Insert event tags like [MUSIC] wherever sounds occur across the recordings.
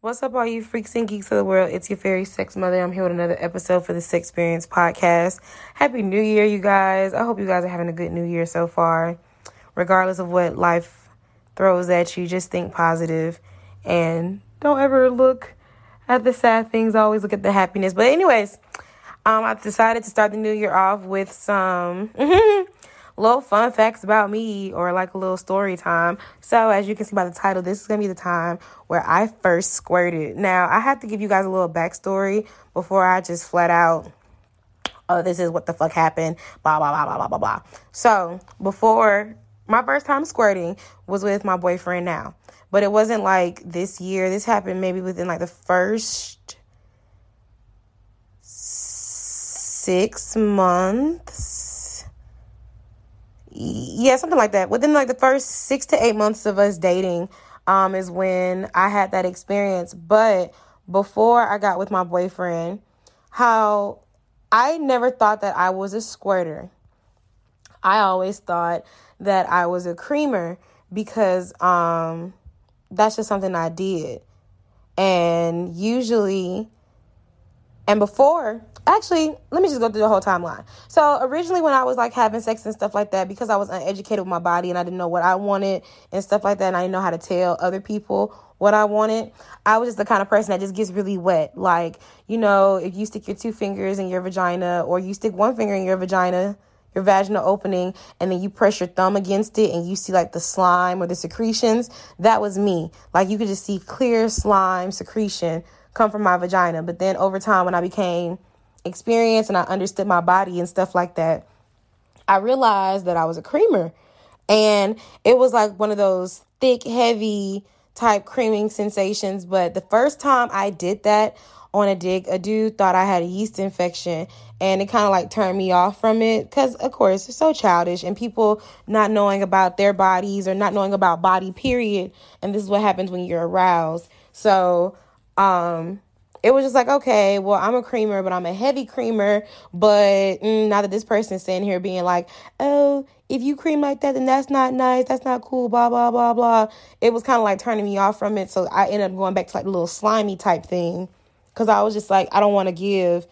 What's up, all you freaks and geeks of the world? It's your fairy sex mother. I'm here with another episode for the Sex Experience podcast. Happy New Year, you guys. I hope you guys are having a good New Year so far. Regardless of what life throws at you, just think positive and don't ever look at the sad things. Always look at the happiness. But, anyways, um, I've decided to start the new year off with some [LAUGHS] little fun facts about me or like a little story time. So, as you can see by the title, this is going to be the time where I first squirted. Now, I have to give you guys a little backstory before I just flat out, oh, this is what the fuck happened, blah, blah, blah, blah, blah, blah, blah. So, before my first time squirting was with my boyfriend now, but it wasn't like this year. This happened maybe within like the first six months yeah, something like that. Within like the first six to eight months of us dating, um, is when I had that experience. But before I got with my boyfriend, how I never thought that I was a squirter. I always thought that I was a creamer because um, that's just something I did. And usually, and before actually let me just go through the whole timeline. So originally when i was like having sex and stuff like that because i was uneducated with my body and i didn't know what i wanted and stuff like that and i didn't know how to tell other people what i wanted i was just the kind of person that just gets really wet. Like you know if you stick your two fingers in your vagina or you stick one finger in your vagina your vaginal opening and then you press your thumb against it and you see like the slime or the secretions that was me. Like you could just see clear slime secretion come from my vagina. But then over time when i became experience and I understood my body and stuff like that, I realized that I was a creamer. And it was like one of those thick, heavy type creaming sensations. But the first time I did that on a dig, a dude thought I had a yeast infection and it kind of like turned me off from it because, of course, it's so childish and people not knowing about their bodies or not knowing about body, period. And this is what happens when you're aroused. So, um, it was just like, okay, well, I'm a creamer, but I'm a heavy creamer. But mm, now that this person's sitting here being like, oh, if you cream like that, then that's not nice. That's not cool, blah, blah, blah, blah. It was kind of like turning me off from it. So I ended up going back to like the little slimy type thing. Cause I was just like, I don't want to give.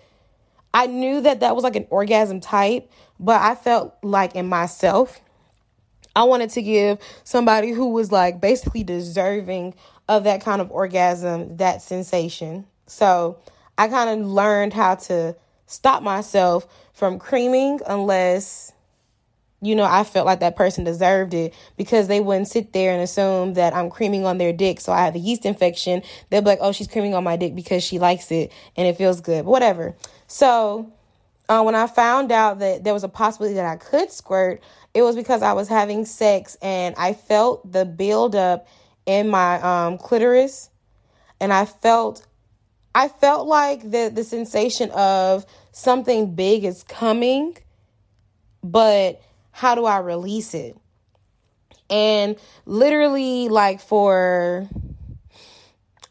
I knew that that was like an orgasm type, but I felt like in myself, I wanted to give somebody who was like basically deserving of that kind of orgasm, that sensation. So I kind of learned how to stop myself from creaming unless you know, I felt like that person deserved it because they wouldn't sit there and assume that I'm creaming on their dick. So I have a yeast infection. They'll be like, oh, she's creaming on my dick because she likes it and it feels good, but whatever. So uh, when I found out that there was a possibility that I could squirt, it was because I was having sex and I felt the buildup in my um, clitoris and I felt I felt like the the sensation of something big is coming, but how do I release it? And literally like for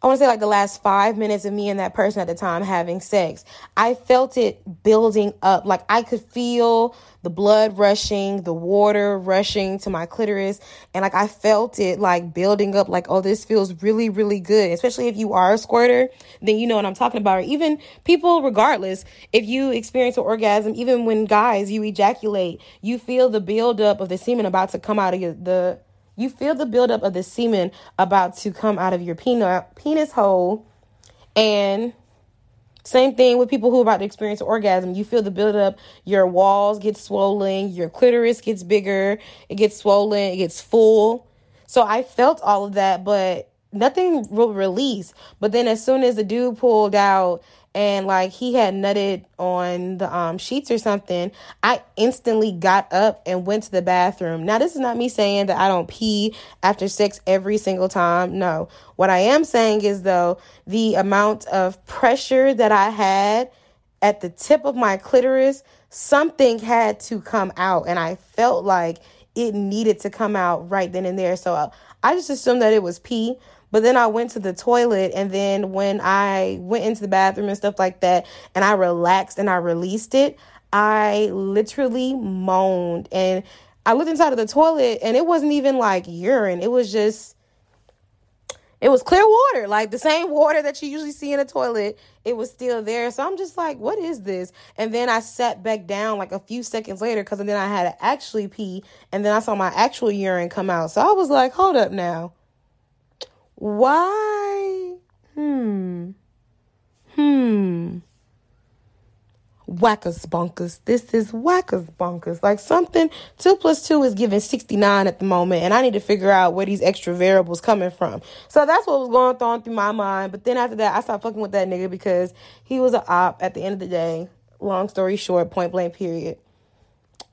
I want to say like the last five minutes of me and that person at the time having sex, I felt it building up. Like I could feel the blood rushing, the water rushing to my clitoris. And like I felt it like building up, like, oh, this feels really, really good. Especially if you are a squirter, then you know what I'm talking about. Or even people, regardless, if you experience an orgasm, even when guys, you ejaculate, you feel the buildup of the semen about to come out of your, the, you feel the buildup of the semen about to come out of your penis, hole. And same thing with people who are about to experience orgasm. You feel the buildup, your walls get swollen, your clitoris gets bigger, it gets swollen, it gets full. So I felt all of that, but nothing will release. But then as soon as the dude pulled out and like he had nutted on the um, sheets or something, I instantly got up and went to the bathroom. Now, this is not me saying that I don't pee after sex every single time. No. What I am saying is, though, the amount of pressure that I had at the tip of my clitoris, something had to come out. And I felt like it needed to come out right then and there. So I just assumed that it was pee. But then I went to the toilet, and then when I went into the bathroom and stuff like that, and I relaxed and I released it, I literally moaned. And I looked inside of the toilet, and it wasn't even like urine, it was just. it was clear water, like the same water that you usually see in a toilet. It was still there. So I'm just like, what is this? And then I sat back down like a few seconds later because then I had to actually pee. And then I saw my actual urine come out. So I was like, hold up now. Why? Hmm. Hmm. Whackers bonkers. This is whackers bonkers. Like something, two plus two is giving 69 at the moment, and I need to figure out where these extra variables coming from. So that's what was going on through my mind. But then after that, I stopped fucking with that nigga because he was an op at the end of the day. Long story short, point blank period.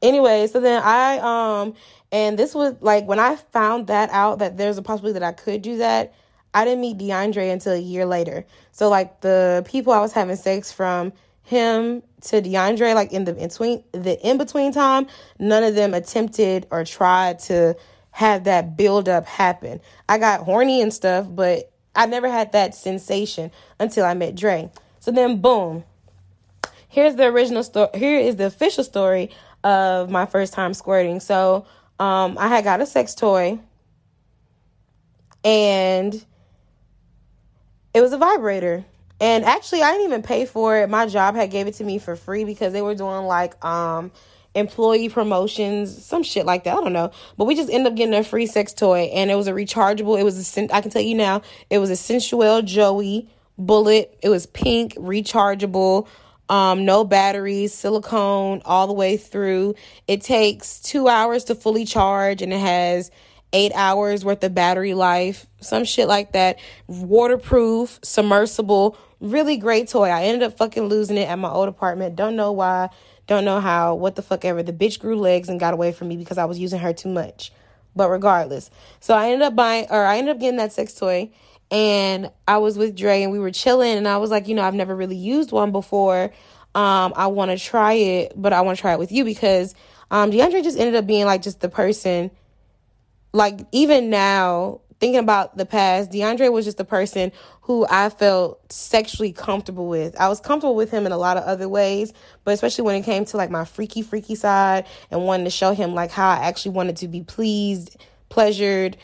Anyway, so then I um and this was like when I found that out that there's a possibility that I could do that, I didn't meet DeAndre until a year later. So like the people I was having sex from him to DeAndre, like in the in between the in between time, none of them attempted or tried to have that build up happen. I got horny and stuff, but I never had that sensation until I met Dre. So then boom. Here's the original story. Here is the official story of my first time squirting. So um, I had got a sex toy and it was a vibrator. And actually, I didn't even pay for it. My job had gave it to me for free because they were doing like um employee promotions, some shit like that. I don't know. But we just ended up getting a free sex toy and it was a rechargeable. It was a I can tell you now, it was a sensual Joey bullet. It was pink, rechargeable, um, no batteries, silicone all the way through. It takes two hours to fully charge and it has eight hours worth of battery life, some shit like that. Waterproof, submersible, really great toy. I ended up fucking losing it at my old apartment. Don't know why, don't know how, what the fuck ever. The bitch grew legs and got away from me because I was using her too much. But regardless, so I ended up buying, or I ended up getting that sex toy. And I was with Dre and we were chilling. And I was like, you know, I've never really used one before. Um, I want to try it, but I want to try it with you because um, DeAndre just ended up being like just the person like even now thinking about the past, DeAndre was just a person who I felt sexually comfortable with. I was comfortable with him in a lot of other ways, but especially when it came to like my freaky, freaky side and wanting to show him like how I actually wanted to be pleased, pleasured,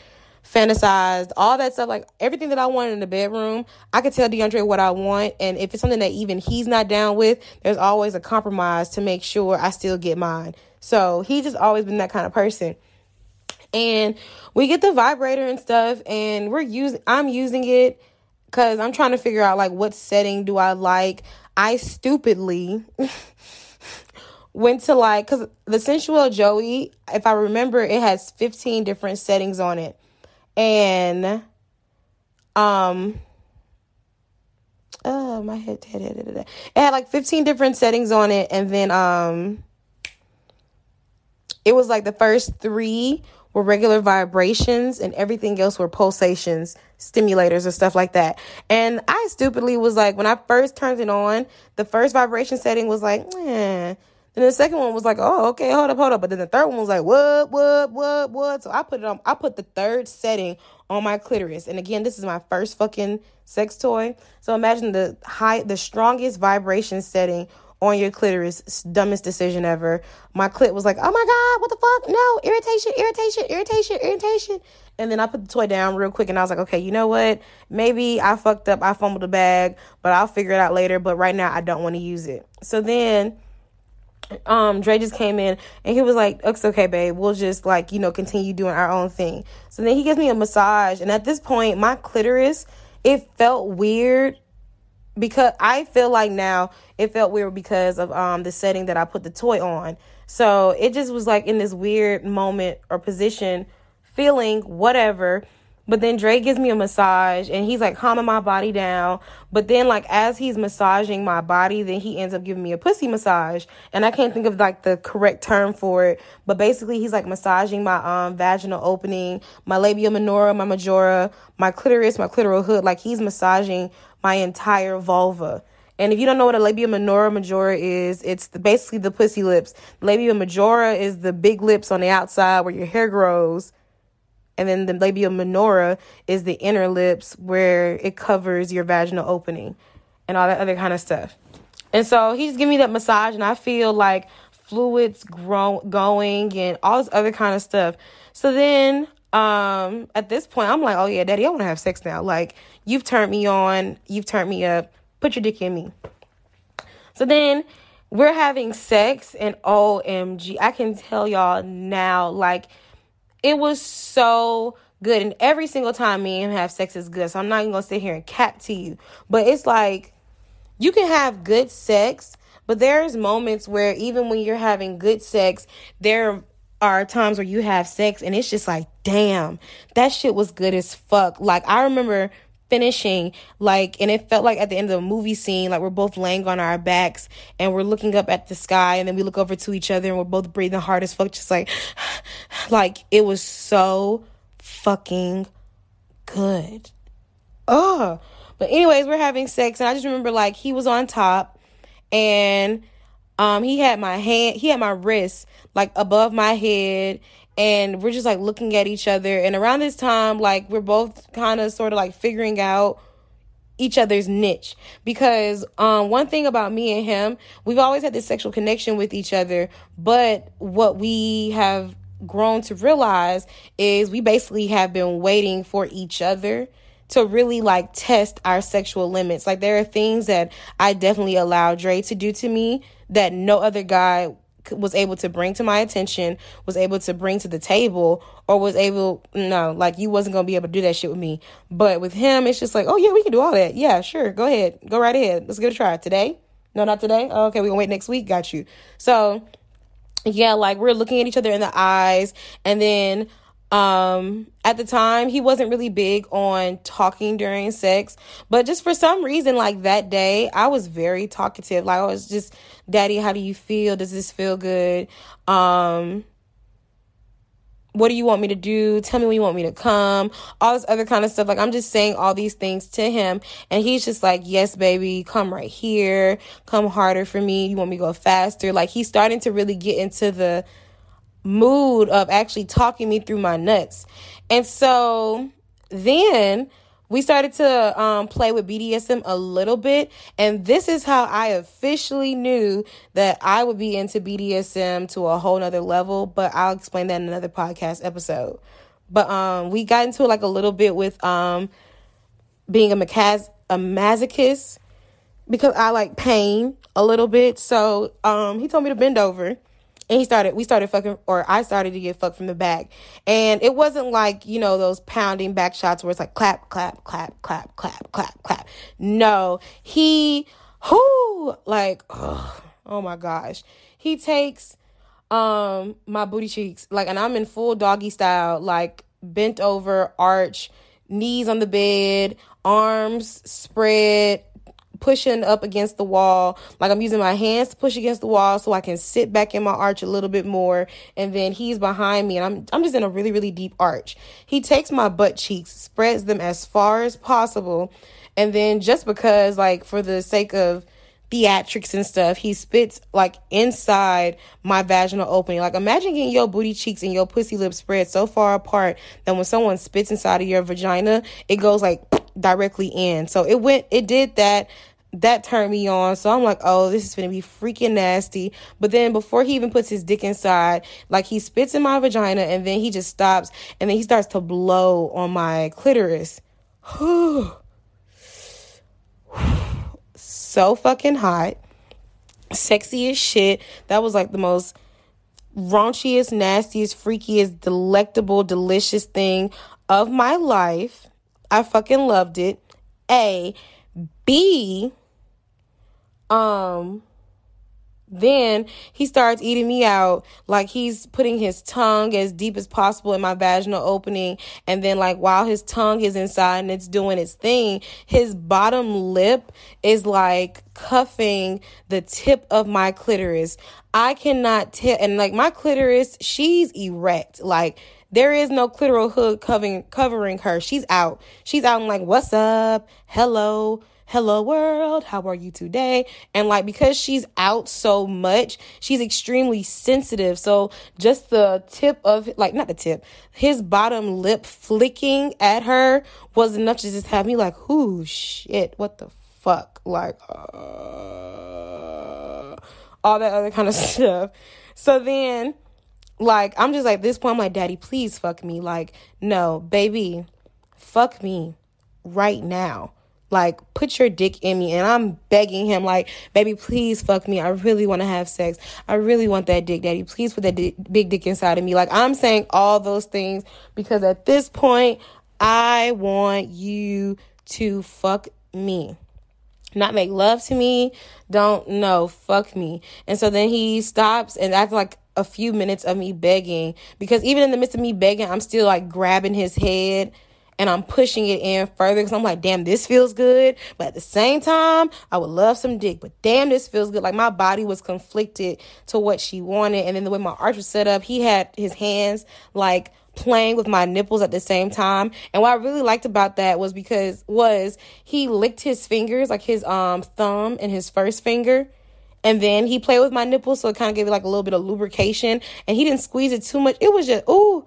fantasized, all that stuff, like everything that I wanted in the bedroom, I could tell DeAndre what I want. And if it's something that even he's not down with, there's always a compromise to make sure I still get mine. So he's just always been that kind of person and we get the vibrator and stuff and we're using I'm using it cuz I'm trying to figure out like what setting do I like. I stupidly [LAUGHS] went to like cuz the sensual joey if I remember it has 15 different settings on it. And um oh my head, head, head, head, it had like 15 different settings on it and then um it was like the first 3 were regular vibrations and everything else were pulsations, stimulators, and stuff like that. And I stupidly was like, when I first turned it on, the first vibration setting was like, eh. Then the second one was like, oh, okay, hold up, hold up. But then the third one was like, what, what, what, what? So I put it on, I put the third setting on my clitoris. And again, this is my first fucking sex toy. So imagine the high, the strongest vibration setting on your clitoris. Dumbest decision ever. My clit was like, oh my God, what the fuck? No, irritation, irritation, irritation, irritation. And then I put the toy down real quick and I was like, okay, you know what? Maybe I fucked up. I fumbled the bag, but I'll figure it out later. But right now, I don't want to use it. So then um Dre just came in and he was like, It's okay, babe, we'll just like, you know, continue doing our own thing. So then he gives me a massage, and at this point, my clitoris, it felt weird because I feel like now it felt weird because of um the setting that I put the toy on. So it just was like in this weird moment or position, feeling whatever. But then Dre gives me a massage and he's like calming my body down. But then like as he's massaging my body, then he ends up giving me a pussy massage. And I can't think of like the correct term for it. But basically he's like massaging my um vaginal opening, my labia minora, my majora, my clitoris, my clitoral hood. Like he's massaging my entire vulva. And if you don't know what a labia minora majora is, it's the, basically the pussy lips. Labia majora is the big lips on the outside where your hair grows. And then the labia minora is the inner lips where it covers your vaginal opening and all that other kind of stuff. And so he's giving me that massage, and I feel like fluids grow, going and all this other kind of stuff. So then um, at this point, I'm like, oh yeah, daddy, I want to have sex now. Like, you've turned me on, you've turned me up, put your dick in me. So then we're having sex, and OMG, I can tell y'all now, like, it was so good. And every single time me and him have sex is good. So I'm not even gonna sit here and cap to you. But it's like you can have good sex, but there's moments where even when you're having good sex, there are times where you have sex and it's just like, damn, that shit was good as fuck. Like I remember finishing like and it felt like at the end of the movie scene like we're both laying on our backs and we're looking up at the sky and then we look over to each other and we're both breathing hard as fuck just like [SIGHS] like it was so fucking good. Oh. But anyways, we're having sex and I just remember like he was on top and um he had my hand he had my wrist like above my head and we're just like looking at each other and around this time like we're both kind of sort of like figuring out each other's niche because um one thing about me and him we've always had this sexual connection with each other but what we have grown to realize is we basically have been waiting for each other to really like test our sexual limits. Like there are things that I definitely allow Dre to do to me that no other guy was able to bring to my attention, was able to bring to the table, or was able no, like you wasn't gonna be able to do that shit with me. But with him, it's just like, oh yeah, we can do all that. Yeah, sure, go ahead, go right ahead. Let's give it a try today. No, not today. Oh, okay, we gonna wait next week. Got you. So yeah, like we're looking at each other in the eyes, and then um at the time he wasn't really big on talking during sex but just for some reason like that day i was very talkative like i was just daddy how do you feel does this feel good um what do you want me to do? Tell me when you want me to come. All this other kind of stuff. Like I'm just saying all these things to him and he's just like, "Yes, baby, come right here. Come harder for me. You want me to go faster?" Like he's starting to really get into the mood of actually talking me through my nuts. And so then we started to um, play with BDSM a little bit, and this is how I officially knew that I would be into BDSM to a whole nother level. But I'll explain that in another podcast episode. But um, we got into like a little bit with um, being a, a masochist because I like pain a little bit. So um, he told me to bend over and he started we started fucking or I started to get fucked from the back. And it wasn't like, you know, those pounding back shots where it's like clap, clap, clap, clap, clap, clap, clap. No. He who like oh, [SIGHS] oh my gosh. He takes um my booty cheeks like and I'm in full doggy style, like bent over, arch, knees on the bed, arms spread, pushing up against the wall. Like I'm using my hands to push against the wall so I can sit back in my arch a little bit more. And then he's behind me and I'm I'm just in a really, really deep arch. He takes my butt cheeks, spreads them as far as possible, and then just because, like, for the sake of theatrics and stuff, he spits like inside my vaginal opening. Like imagine getting your booty cheeks and your pussy lips spread so far apart that when someone spits inside of your vagina, it goes like [CLEARS THROAT] directly in. So it went it did that that turned me on. So I'm like, oh, this is gonna be freaking nasty. But then before he even puts his dick inside, like he spits in my vagina and then he just stops and then he starts to blow on my clitoris. [SIGHS] so fucking hot. Sexy as shit. That was like the most raunchiest, nastiest, freakiest, delectable, delicious thing of my life. I fucking loved it. A. B um then he starts eating me out like he's putting his tongue as deep as possible in my vaginal opening. And then like while his tongue is inside and it's doing its thing his bottom lip is like cuffing the tip of my clitoris. I cannot tell and like my clitoris she's erect. Like there is no clitoral hood covering covering her. She's out. She's out. And like what's up? Hello hello world, how are you today? And like because she's out so much, she's extremely sensitive. So just the tip of like not the tip, his bottom lip flicking at her was enough to just have me like, "Whoo shit, what the fuck?" Like uh, all that other kind of [LAUGHS] stuff. So then like I'm just like this point. I'm like, Daddy, please fuck me. Like, no, baby, fuck me right now. Like, put your dick in me. And I'm begging him, like, baby, please fuck me. I really want to have sex. I really want that dick, daddy. Please put that big dick inside of me. Like, I'm saying all those things because at this point, I want you to fuck me. Not make love to me. Don't, know. fuck me. And so then he stops, and after like a few minutes of me begging, because even in the midst of me begging, I'm still like grabbing his head and I'm pushing it in further because I'm like, damn, this feels good. But at the same time, I would love some dick, but damn, this feels good. Like my body was conflicted to what she wanted. And then the way my arch was set up, he had his hands like playing with my nipples at the same time. And what I really liked about that was because was he licked his fingers, like his um thumb and his first finger. And then he played with my nipples, so it kind of gave it like a little bit of lubrication. And he didn't squeeze it too much. It was just, ooh.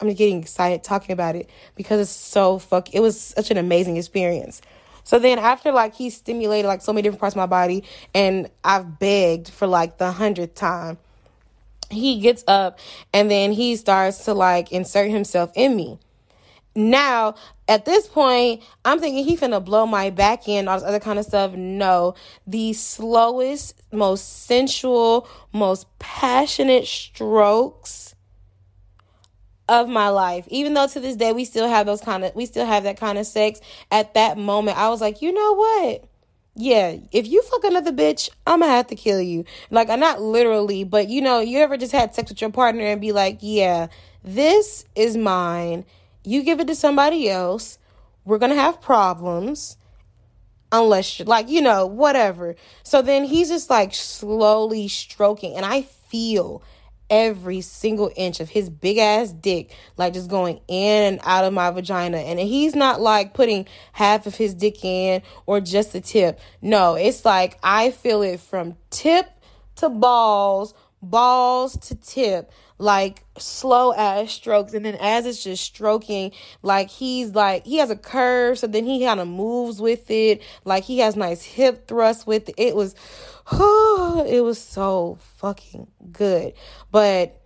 I'm getting excited talking about it because it's so fuck. It was such an amazing experience. So then after like he stimulated like so many different parts of my body, and I've begged for like the hundredth time, he gets up and then he starts to like insert himself in me. Now, at this point, I'm thinking he finna blow my back in, all this other kind of stuff. No, the slowest, most sensual, most passionate strokes of my life. Even though to this day we still have those kind of we still have that kind of sex. At that moment, I was like, you know what? Yeah, if you fuck another bitch, I'm gonna have to kill you. Like, I'm not literally, but you know, you ever just had sex with your partner and be like, yeah, this is mine. You give it to somebody else. We're gonna have problems unless you're like, you know, whatever. So then he's just like slowly stroking, and I feel every single inch of his big ass dick, like just going in and out of my vagina. And he's not like putting half of his dick in or just the tip. No, it's like I feel it from tip to balls, balls to tip like slow ass strokes and then as it's just stroking like he's like he has a curve so then he kind of moves with it like he has nice hip thrust with it it was [SIGHS] it was so fucking good but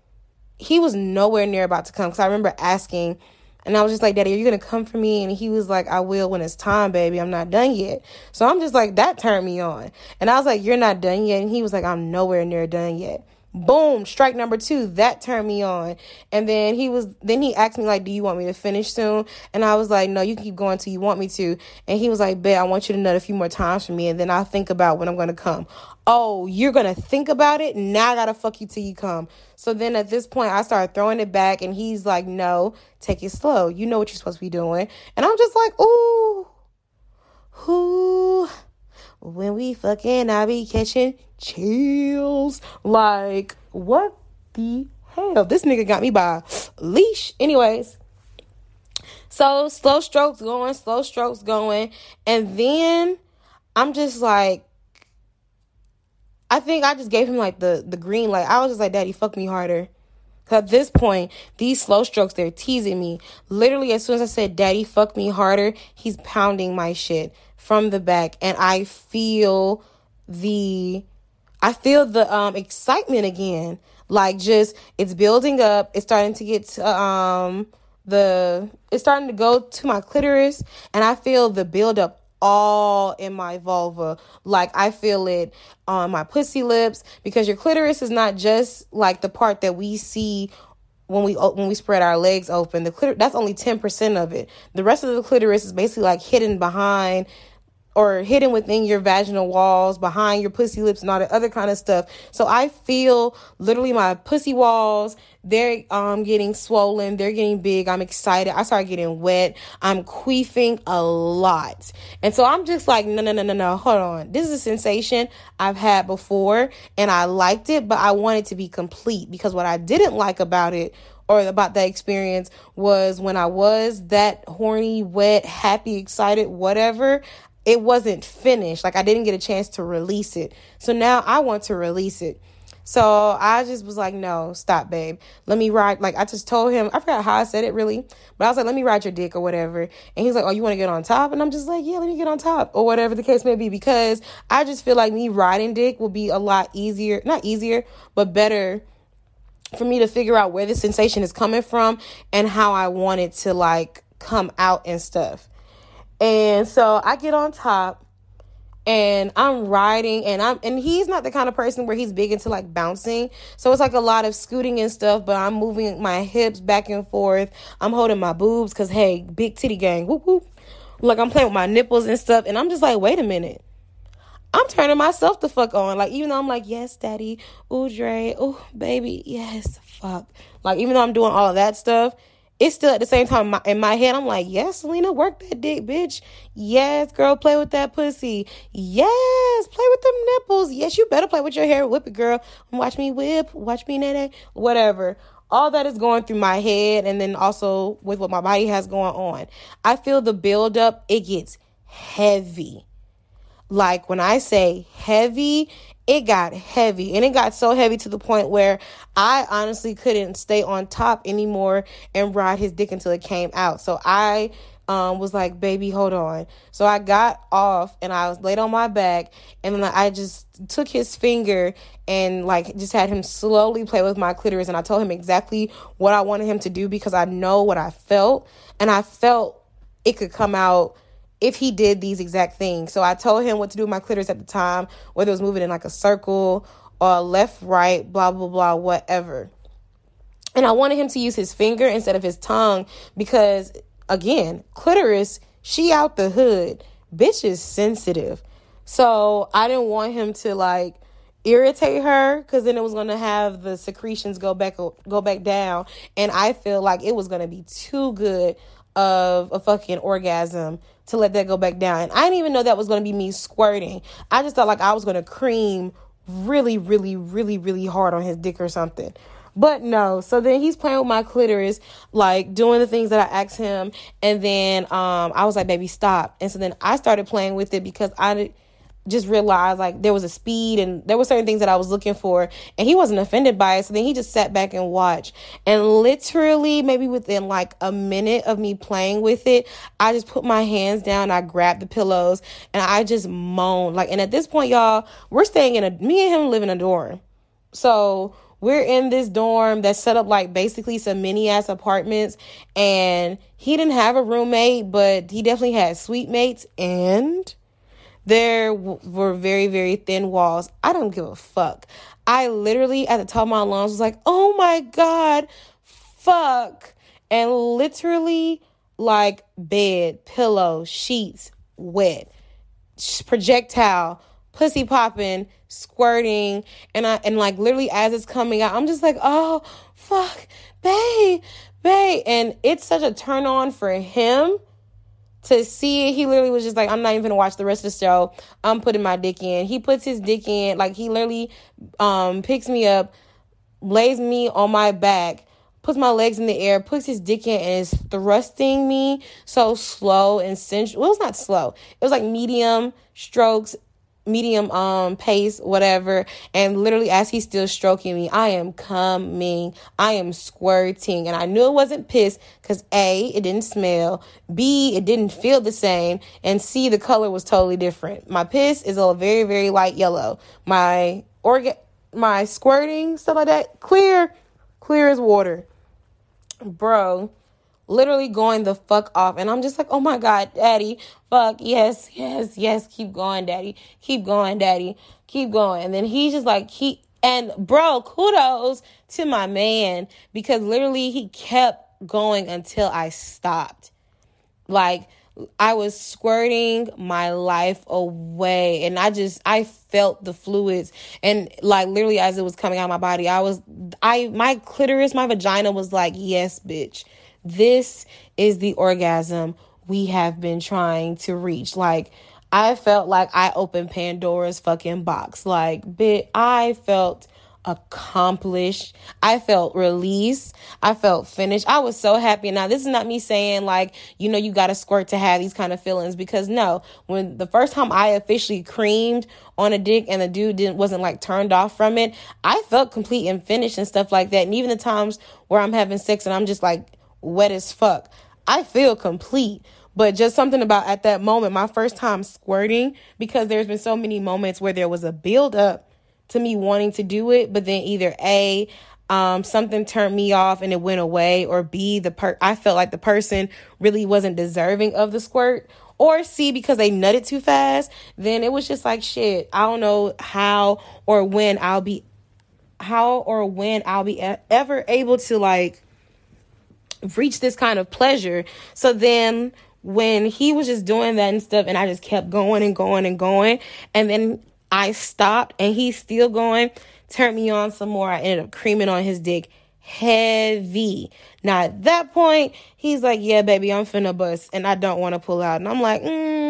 he was nowhere near about to come because i remember asking and I was just like, Daddy, are you going to come for me? And he was like, I will when it's time, baby. I'm not done yet. So I'm just like, that turned me on. And I was like, You're not done yet. And he was like, I'm nowhere near done yet. Boom, strike number two. That turned me on. And then he was then he asked me like, "Do you want me to finish soon?" And I was like, "No, you can keep going till you want me to." And he was like, "Bet I want you to nut a few more times for me, and then I'll think about when I'm gonna come." Oh, you're gonna think about it? Now I gotta fuck you till you come. So then at this point, I started throwing it back, and he's like, "No, take it slow. You know what you're supposed to be doing." And I'm just like, "Ooh, who." When we fucking I be catching chills. Like, what the hell? This nigga got me by leash. Anyways. So slow strokes going, slow strokes going. And then I'm just like I think I just gave him like the the green light. I was just like, Daddy, fuck me harder. At this point, these slow strokes, they're teasing me. Literally, as soon as I said, Daddy, fuck me harder, he's pounding my shit from the back and I feel the I feel the um excitement again. Like just it's building up, it's starting to get to, um the it's starting to go to my clitoris and I feel the build up all in my vulva. Like I feel it on my pussy lips because your clitoris is not just like the part that we see when we when we spread our legs open. The clitoris that's only 10% of it. The rest of the clitoris is basically like hidden behind or hidden within your vaginal walls, behind your pussy lips and all that other kind of stuff. So I feel literally my pussy walls, they're um getting swollen, they're getting big. I'm excited. I start getting wet. I'm queefing a lot. And so I'm just like, no, no, no, no, no, hold on. This is a sensation I've had before and I liked it, but I wanted to be complete because what I didn't like about it or about that experience was when I was that horny, wet, happy, excited, whatever, it wasn't finished. Like I didn't get a chance to release it. So now I want to release it. So I just was like, no, stop, babe. Let me ride. Like I just told him, I forgot how I said it really, but I was like, let me ride your dick or whatever. And he's like, oh, you want to get on top? And I'm just like, yeah, let me get on top or whatever the case may be, because I just feel like me riding dick will be a lot easier, not easier, but better for me to figure out where the sensation is coming from and how I want it to like come out and stuff. And so I get on top and I'm riding and I'm and he's not the kind of person where he's big into like bouncing. So it's like a lot of scooting and stuff, but I'm moving my hips back and forth. I'm holding my boobs cuz hey, big titty gang. Whoop whoop. Like I'm playing with my nipples and stuff and I'm just like, "Wait a minute." I'm turning myself the fuck on. Like even though I'm like, "Yes, daddy. Ooh, Dre. Ooh, baby. Yes, fuck." Like even though I'm doing all of that stuff, it's still at the same time in my, head, I'm like, yes, Selena, work that dick, bitch. Yes, girl, play with that pussy. Yes, play with them nipples. Yes, you better play with your hair. Whip it, girl. Watch me whip. Watch me nae nae. Whatever. All that is going through my head, and then also with what my body has going on. I feel the buildup, it gets heavy. Like when I say heavy, it got heavy and it got so heavy to the point where I honestly couldn't stay on top anymore and ride his dick until it came out. So I um, was like, baby, hold on. So I got off and I was laid on my back and then I just took his finger and like just had him slowly play with my clitoris and I told him exactly what I wanted him to do because I know what I felt and I felt it could come out if he did these exact things. So I told him what to do with my clitoris at the time, whether it was moving in like a circle or left, right, blah, blah, blah, whatever. And I wanted him to use his finger instead of his tongue because, again, clitoris, she out the hood. Bitch is sensitive. So I didn't want him to like irritate her because then it was going to have the secretions go back go back down and i feel like it was going to be too good of a fucking orgasm to let that go back down. And I didn't even know that was going to be me squirting. I just thought like I was going to cream really, really, really, really hard on his dick or something. But no, so then he's playing with my clitoris, like doing the things that I asked him, and then um I was like, "Baby, stop!" And so then I started playing with it because I just realized like there was a speed and there were certain things that I was looking for and he wasn't offended by it. So then he just sat back and watched. And literally maybe within like a minute of me playing with it, I just put my hands down, I grabbed the pillows and I just moaned. Like and at this point, y'all, we're staying in a me and him live in a dorm. So we're in this dorm that's set up like basically some mini ass apartments and he didn't have a roommate, but he definitely had suite mates and there were very, very thin walls. I don't give a fuck. I literally, at the top of my lungs, was like, oh my God, fuck. And literally, like bed, pillow, sheets, wet, projectile, pussy popping, squirting, and I and like literally as it's coming out, I'm just like, oh fuck, babe, babe. And it's such a turn on for him to see it, he literally was just like, I'm not even gonna watch the rest of the show. I'm putting my dick in. He puts his dick in, like he literally um picks me up, lays me on my back, puts my legs in the air, puts his dick in, and is thrusting me so slow and sensual. Well, it was not slow. It was like medium strokes medium um pace whatever. And literally as he's still stroking me i am coming. I am squirting. And i knew it wasn't piss because a it didn't smell. B it didn't feel the same. And c the color was totally different. My piss is a very very light yellow. My organ my squirting stuff like that clear clear as water. Bro literally going the fuck off. And I'm just like, oh my God, daddy, fuck, yes, yes, yes, keep going, daddy, keep going, daddy, keep going. And then he's just like, he, and bro, kudos to my man because literally he kept going until I stopped. Like, I was squirting my life away and I just I felt the fluids and like literally as it was coming out of my body I was I my clitoris my vagina was like yes bitch this is the orgasm we have been trying to reach. Like, I felt like I opened Pandora's fucking box. Like, bit, I felt accomplished. I felt released. I felt finished. I was so happy. Now, this is not me saying like, you know, you got to squirt to have these kind of feelings because no, when the first time I officially creamed on a dick and the dude didn't wasn't like turned off from it, I felt complete and finished and stuff like that. And even the times where I'm having sex and I'm just like wet as fuck. I feel complete. But just something about at that moment, my first time squirting, because there's been so many moments where there was a build up to me wanting to do it, but then either A, um, something turned me off and it went away, or B, the per I felt like the person really wasn't deserving of the squirt, or C, because they nutted too fast, then it was just like shit. I don't know how or when I'll be, how or when I'll be ever able to like reach this kind of pleasure. So then when he was just doing that and stuff, and I just kept going and going and going, and then I stopped and he's still going turned me on some more. I ended up creaming on his dick heavy. Now at that point, he's like, "Yeah, baby, I'm finna bust, and I don't want to pull out." And I'm like, mm,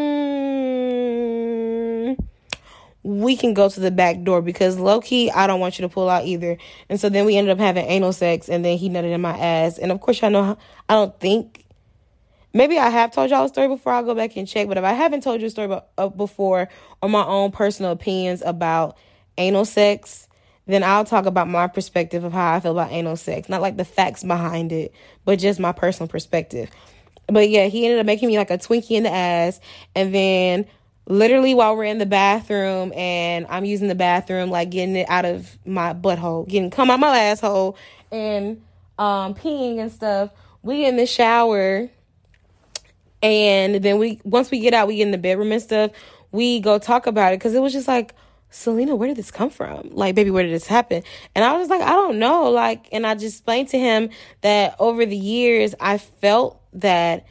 "We can go to the back door because low key, I don't want you to pull out either." And so then we ended up having anal sex, and then he nutted in my ass. And of course, I know I don't think. Maybe I have told y'all a story before. I'll go back and check. But if I haven't told you a story uh, before or my own personal opinions about anal sex, then I'll talk about my perspective of how I feel about anal sex. Not like the facts behind it, but just my personal perspective. But yeah, he ended up making me like a Twinkie in the ass. And then literally while we're in the bathroom and I'm using the bathroom, like getting it out of my butthole, getting come out my asshole and um peeing and stuff, we in the shower and then we once we get out, we get in the bedroom and stuff, we go talk about it because it was just like Selena, where did this come from? Like, baby, where did this happen? And I was like, I don't know. Like, and I just explained to him that over the years, I felt that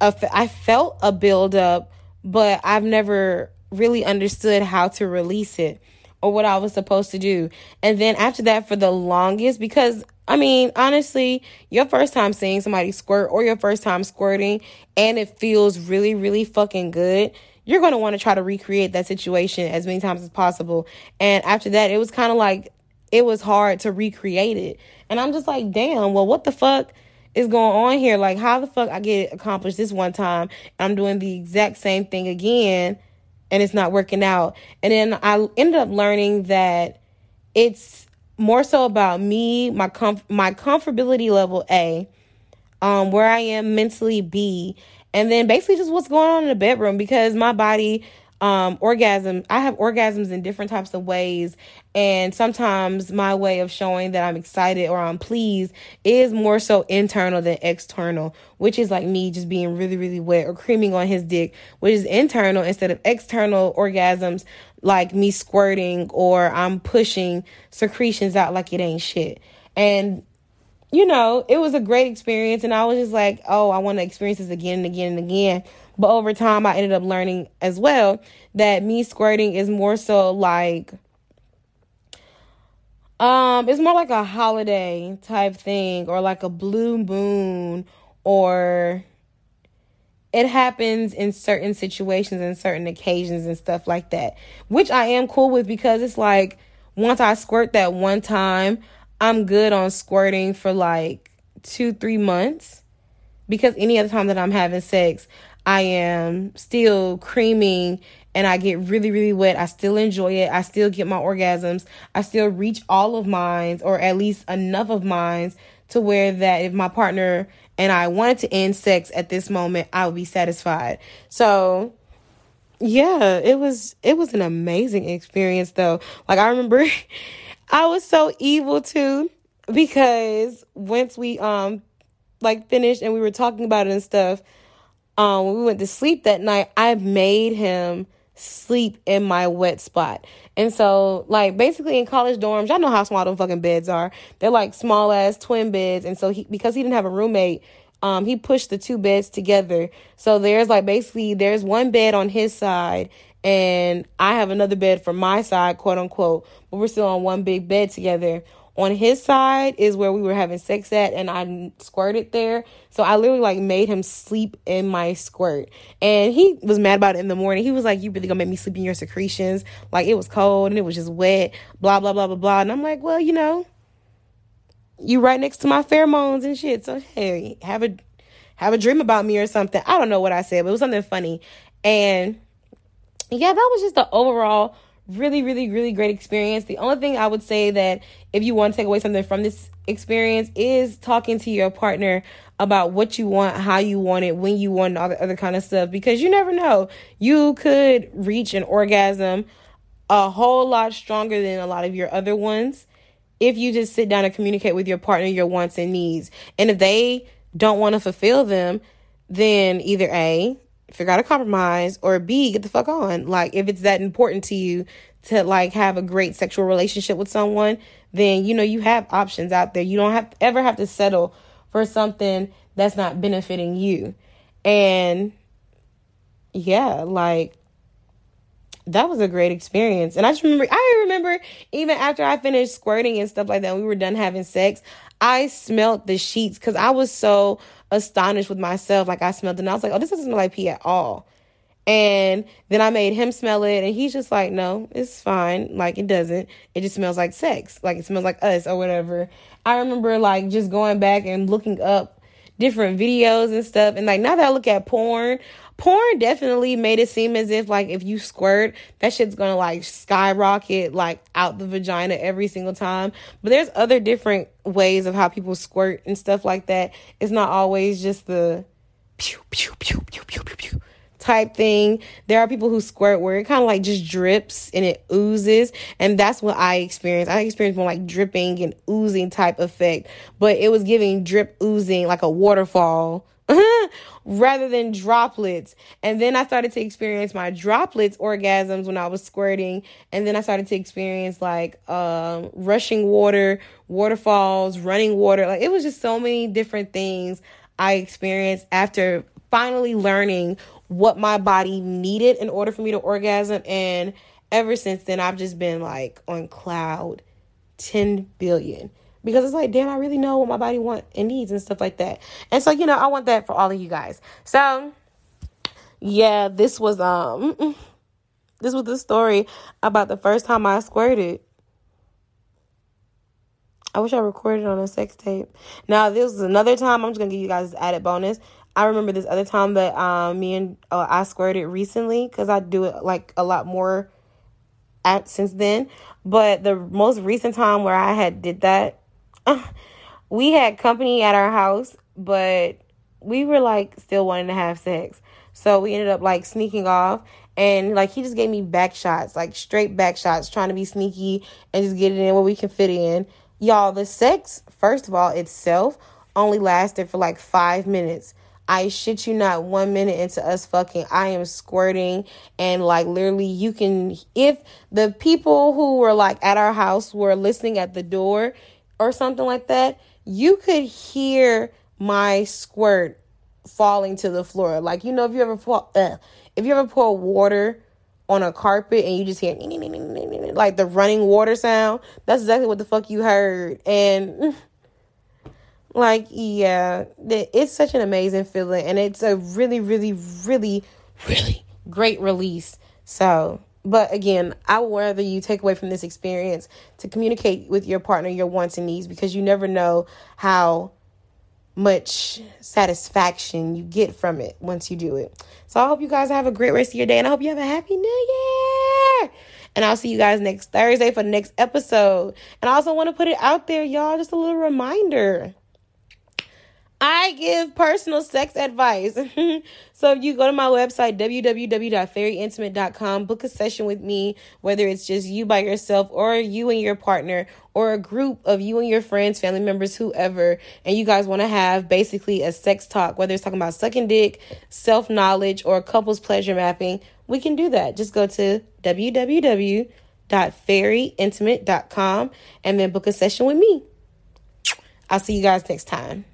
I felt a buildup, but I've never really understood how to release it or what I was supposed to do. And then after that, for the longest, because I mean, honestly, your first time seeing somebody squirt or your first time squirting and it feels really, really fucking good you're going to want to try to recreate that situation as many times as possible. And after that, it was kind of like it was hard to recreate it. And I'm just like, damn, well, what the fuck is going on here? Like, how the fuck I get accomplished this one time I'm doing the exact same thing again and it's not working out. And then I ended up learning that it's more so about me, my comf- my comfortability level A, um, where I am mentally B, and then basically just what's going on in the bedroom because my body um orgasm i have orgasms in different types of ways and sometimes my way of showing that i'm excited or i'm pleased is more so internal than external which is like me just being really really wet or creaming on his dick which is internal instead of external orgasms like me squirting or i'm pushing secretions out like it ain't shit and you know, it was a great experience. And I was just like, oh, I want to experience this again and again and again. But over time, I ended up learning as well that me squirting is more so like, um, it's more like a holiday type thing or like a blue moon or it happens in certain situations and certain occasions and stuff like that, which I am cool with because it's like once I squirt that one time, I'm good on squirting for like two, three months because any other time that I'm having sex, I am still creaming and I get really, really wet. I still enjoy it. I still get my orgasms. I still reach all of mine, or at least enough of mine, to where that if my partner and I wanted to end sex at this moment, I would be satisfied. So, yeah, it was it was an amazing experience though. Like I remember [LAUGHS] I was so evil too because once we um like finished and we were talking about it and stuff, um when we went to sleep that night, I made him sleep in my wet spot. And so like basically in college dorms, y'all know how small them fucking beds are. They're like small ass twin beds and so he because he didn't have a roommate, um, he pushed the two beds together. So there's like basically there's one bed on his side and I have another bed for my side, quote unquote, but we're still on one big bed together. On his side is where we were having sex at, and I squirted there. So I literally like made him sleep in my squirt, and he was mad about it in the morning. He was like, "You really gonna make me sleep in your secretions?" Like it was cold and it was just wet, blah blah blah blah blah. And I'm like, "Well, you know, you right next to my pheromones and shit. So hey, have a have a dream about me or something. I don't know what I said, but it was something funny. And yeah, that was just the overall really, really, really great experience. The only thing I would say that if you want to take away something from this experience is talking to your partner about what you want, how you want it, when you want it, all the other kind of stuff. Because you never know. You could reach an orgasm a whole lot stronger than a lot of your other ones. if you just sit down and communicate with your partner your wants and needs. And if they don't want to fulfill them, then either A, figure out a compromise, or B, get the fuck on. Like, if it's that important to you to like have a great sexual relationship with someone, then you know you have options out there. You don't have ever have to settle for something that's not benefiting you. And yeah, like that was a great experience. And I just remember, I remember even after I finished squirting and stuff like that, we were done having sex. I smelled the sheets because I was so astonished with myself. Like I smelled it and I was like, oh, this doesn't smell like pee at all. And then I made him smell it, and he's just like, no, it's fine. Like, it doesn't. It just smells like sex. Like, it smells like us or whatever. I remember, like, just going back and looking up different videos and stuff. And, like, now that I look at porn, porn definitely made it seem as if like if you squirt that shit's gonna like skyrocket like out the vagina every single time but there's other different ways of how people squirt and stuff like that it's not always just the pew pew pew pew pew pew pew type thing. There are people who squirt where it kind of like just drips and it oozes. And that's what I experienced. I experienced more like dripping and oozing type effect, but it was giving drip oozing like a waterfall [LAUGHS] rather than droplets. And then I started to experience my droplets orgasms when I was squirting. And then I started to experience like um, rushing water, waterfalls, running water. Like it was just so many different things I experienced after finally learning what my body needed in order for me to orgasm. And ever since then, I've just been like on cloud 10 billion because it's like, damn, I really know what my body wants and needs and stuff like that. And so, you know, I want that for all of you guys. So, yeah, this was um this was the story about the first time I squirted. I wish I recorded on a sex tape. Now, this is another time. I'm just gonna give you guys this added bonus. I remember this other time that um me and uh, I squirted it recently because I do it like a lot more at since then. But the most recent time where I had did that [SIGHS] we had company at our house, but we were like still wanting to have sex. So we ended up like sneaking off and like he just gave me back shots, like straight back shots, trying to be sneaky and just get it in where we can fit in. Y'all, the sex, first of all, itself only lasted for like five minutes. I shit you not, one minute into us fucking, I am squirting and like literally you can if the people who were like at our house were listening at the door, or something like that, you could hear my squirt falling to the floor. Like you know, if you ever fall, uh, if you ever pour water on a carpet and you just hear like the running water sound, that's exactly what the fuck you heard. And [LAUGHS] like, yeah, it's such an amazing feeling, and it's a really, really, really, really great release. So but again, I would rather you take away from this experience to communicate with your partner your wants and needs because you never know how much satisfaction you get from it once you do it. So I hope you guys have a great rest of your day and I hope you have a happy new year. And I'll see you guys next Thursday for the next episode. And I also want to put it out there, y'all, just a little reminder. I give personal sex advice. [LAUGHS] so if you go to my website, www.fairyintimate.com, book a session with me, whether it's just you by yourself or you and your partner or a group of you and your friends, family members, whoever, and you guys want to have basically a sex talk, whether it's talking about sucking dick, self knowledge, or couples pleasure mapping, we can do that. Just go to www.fairyintimate.com and then book a session with me. I'll see you guys next time.